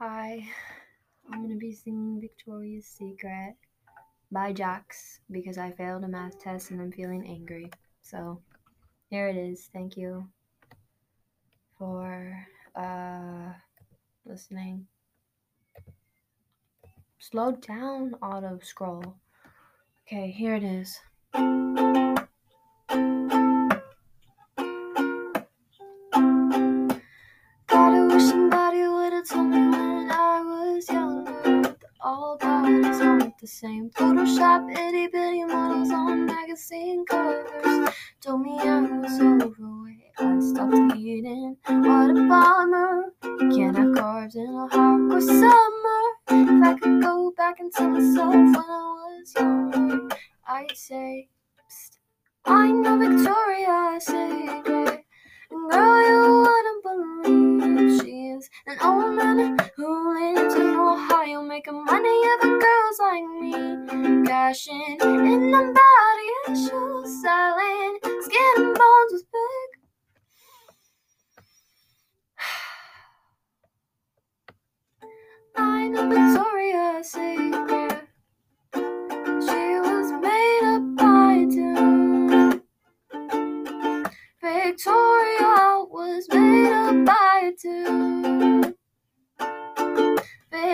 Hi, I'm gonna be singing Victoria's Secret by Jax because I failed a math test and I'm feeling angry. So here it is. Thank you for uh, listening. Slow down, auto scroll. Okay, here it is. Same. Photoshop itty bitty models on magazine covers told me I was overweight. I stopped eating. What a bummer. Can't have carbs in a hardcore summer. If I could go back and tell myself when I was younger, I'd say, Psst, I know Victoria's Secret. And girl, you wouldn't believe she is an old man who lives in Ohio, making money other girls like me, cashing in on body issues,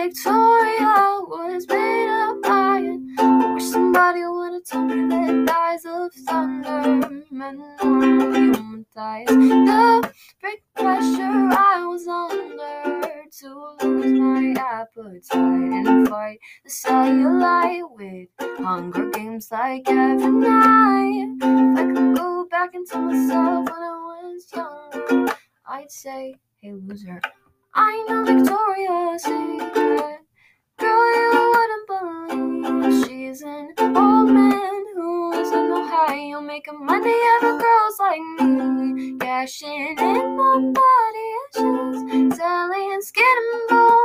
Victoria was made up by it. I wish somebody would have told me that eyes of thunder meant normal human thighs. The big pressure I was under to lose my appetite and fight the cellulite with Hunger Games like every night. If I could go back and tell myself when I was younger, I'd say, hey loser, I know Victoria's Secret. Girl, you wouldn't believe she's an old man who is in Ohio. Making money other girls like me, cashing in my body issues, selling skin and bones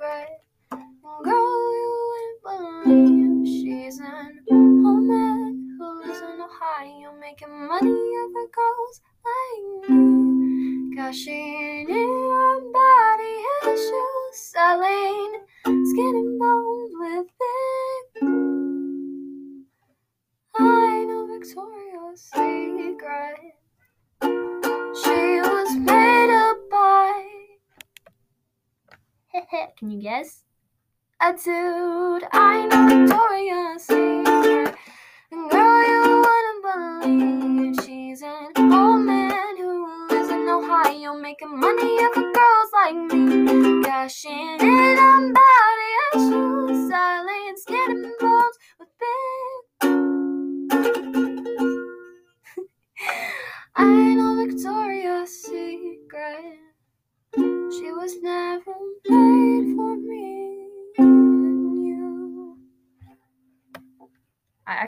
Secret. Girl, you wouldn't believe she's an old man who lives in Ohio, making money other girls like me, cashing in on body issues, selling skin and bones with it. I know Victoria's Secret. Can you guess? A dude. I know Victoria's Secret. And girl, you wouldn't believe she's an old man who lives in Ohio, making money off of girls like me, cashing in on body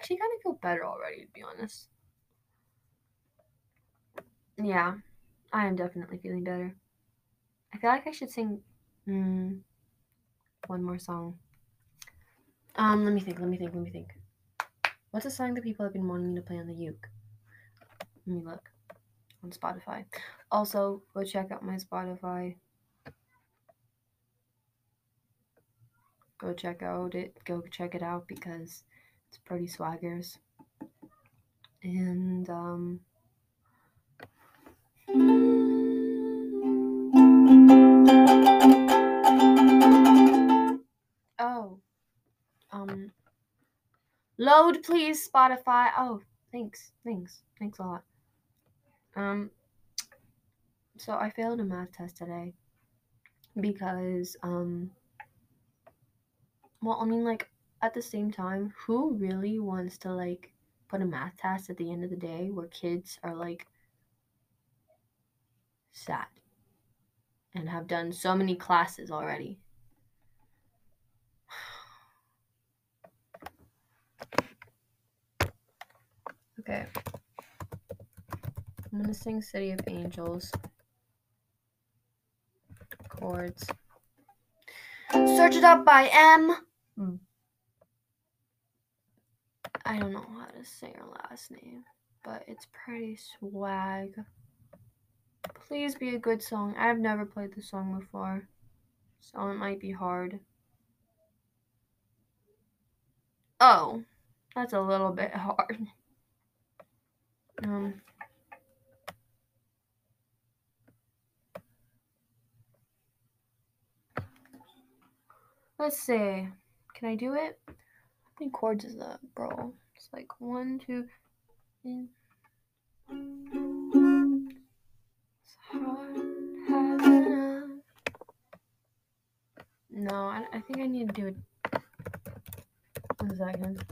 actually kind of feel better already, to be honest. Yeah, I am definitely feeling better. I feel like I should sing mm, one more song. Um, let me think, let me think, let me think. What's a song that people have been wanting to play on the uke? Let me look on Spotify. Also, go check out my Spotify. Go check out it. Go check it out because it's pretty swaggers. And um Oh. Um Load please Spotify. Oh, thanks. Thanks. Thanks a lot. Um so I failed a math test today because um well, I mean like at the same time, who really wants to like put a math test at the end of the day where kids are like sad and have done so many classes already? Okay. I'm gonna sing City of Angels. Chords. Search it up by Em. I don't know how to say her last name, but it's pretty swag. Please be a good song. I've never played this song before, so it might be hard. Oh, that's a little bit hard. Um, let's see. Can I do it? How many chords is that, bro? It's like one, two. A- No, I, I think I need to do it. One second.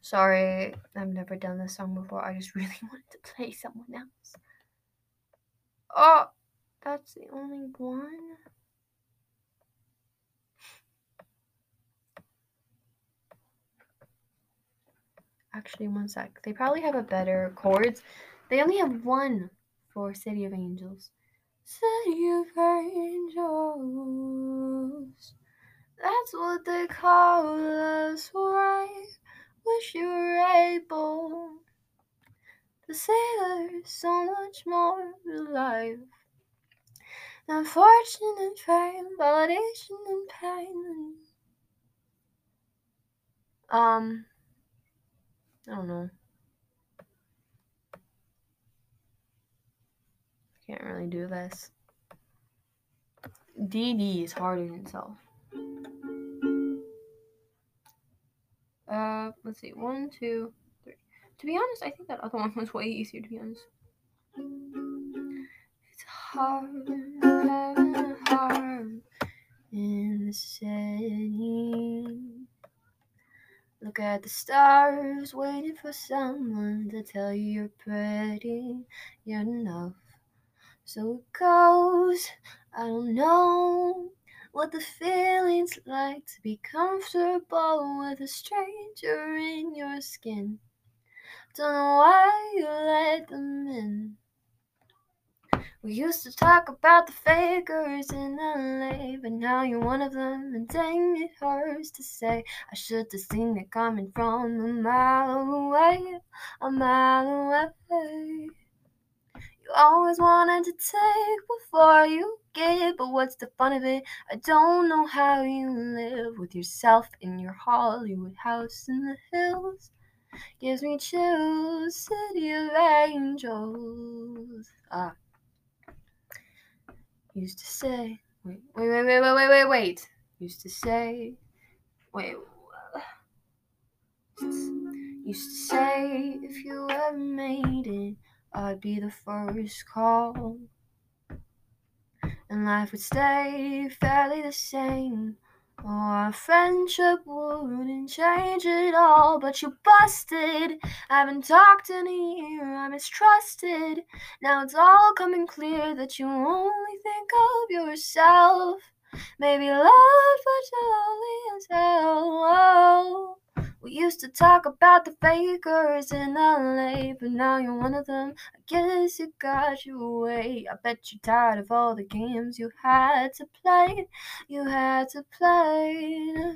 Sorry, I've never done this song before. I just really wanted to play someone else. Oh, that's the only one. Actually, one sec. They probably have a better chords. They only have one for City of Angels. City of Angels. That's what they call us, right? Wish you were able to there's so much more to life than fortune and fame, validation and pain. Um, I don't know. Can't really do this. DD is hard in itself. Uh, let's see. One, two, three. To be honest, I think that other one was way easier, to be honest. It's hard a heart in the. Look at the stars, waiting for someone to tell you you're pretty. You're enough. So it goes. I don't know what the feeling's like to be comfortable with a stranger in your skin. Don't know why We used to talk about the fakers in LA, but now you're one of them, and dang, it hurts to say. I should have seen it coming from a mile away, a mile away. You always wanted to take before you give, but what's the fun of it? I don't know how you live with yourself in your Hollywood house in the hills. Gives me chills, city of angels. Ah used to say. Wait, wait, wait, wait, wait, wait, wait. Used to say. Wait. Used to say if you ever made it, I'd be the first call. And life would stay fairly the same our friendship wouldn't change at all, but you busted. I haven't talked in a year, I mistrusted. Now it's all coming clear that you only think of yourself. Maybe love, but you're lonely as hell. We used to talk about the fakers in LA, but now you're one of them. I guess you got your way. I bet you're tired of all the games you had to play. You had to play.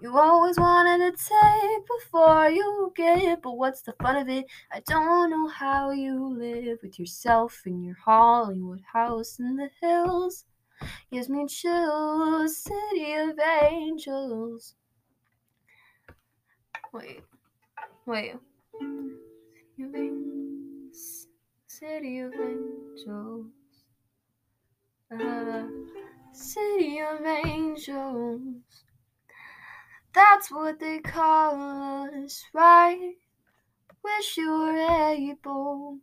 You always wanted to take before you give, but what's the fun of it? I don't know how you live with yourself in your Hollywood house in the hills. Gives me chills, city of angels. Wait, wait. City of angels. City of angels. Uh, city of angels. That's what they call us, right? Wish you were able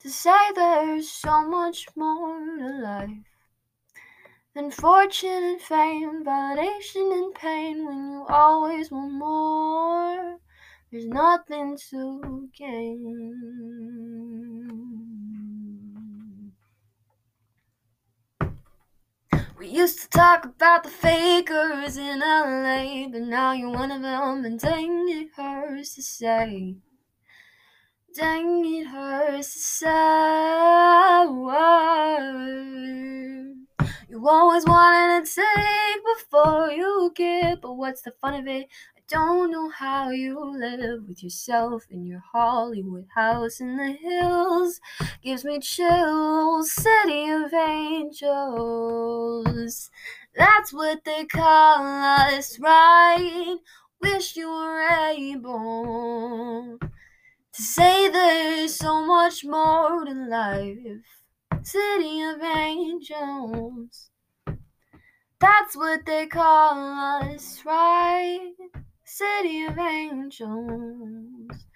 to say there's so much more to life than fortune and fame, validation and pain. When you always want more, there's nothing to gain. We used to talk about the fakers in LA, but now you're one of them, and dang, it hurts to say. Dang, it hurts to say. You always wanted to take before you give, but what's the fun of it? I don't know how you live with yourself in your Hollywood house in the hills. Gives me chills, city of angels. That's what they call us, right? Wish you were able to say there's so much more to life. City of angels. That's what they call us, right? City of angels.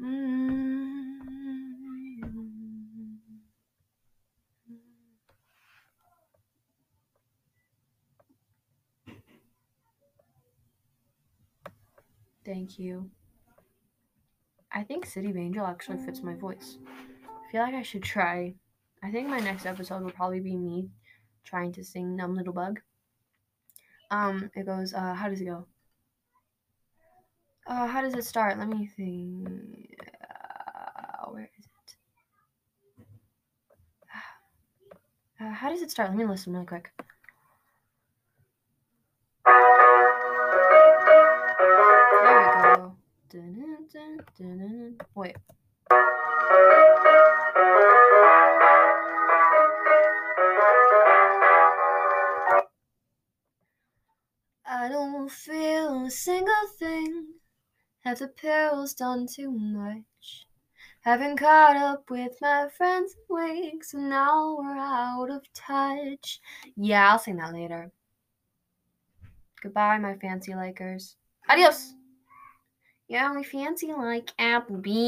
Mm. Thank you. I think City of Angel actually fits my voice. I feel like I should try. I think my next episode will probably be me trying to sing Numb Little Bug. Um, it goes, uh, how does it go? Uh, how does it start? Let me think. Uh, where is it? Uh, how does it start? Let me listen really quick. There we go. Dun, dun, dun, I don't feel a single thing. Have the pills done too much? Haven't caught up with my friends in weeks, and now we're out of touch. Yeah, I'll sing that later. Goodbye, my fancy likers. Adios! You only fancy like Applebee's.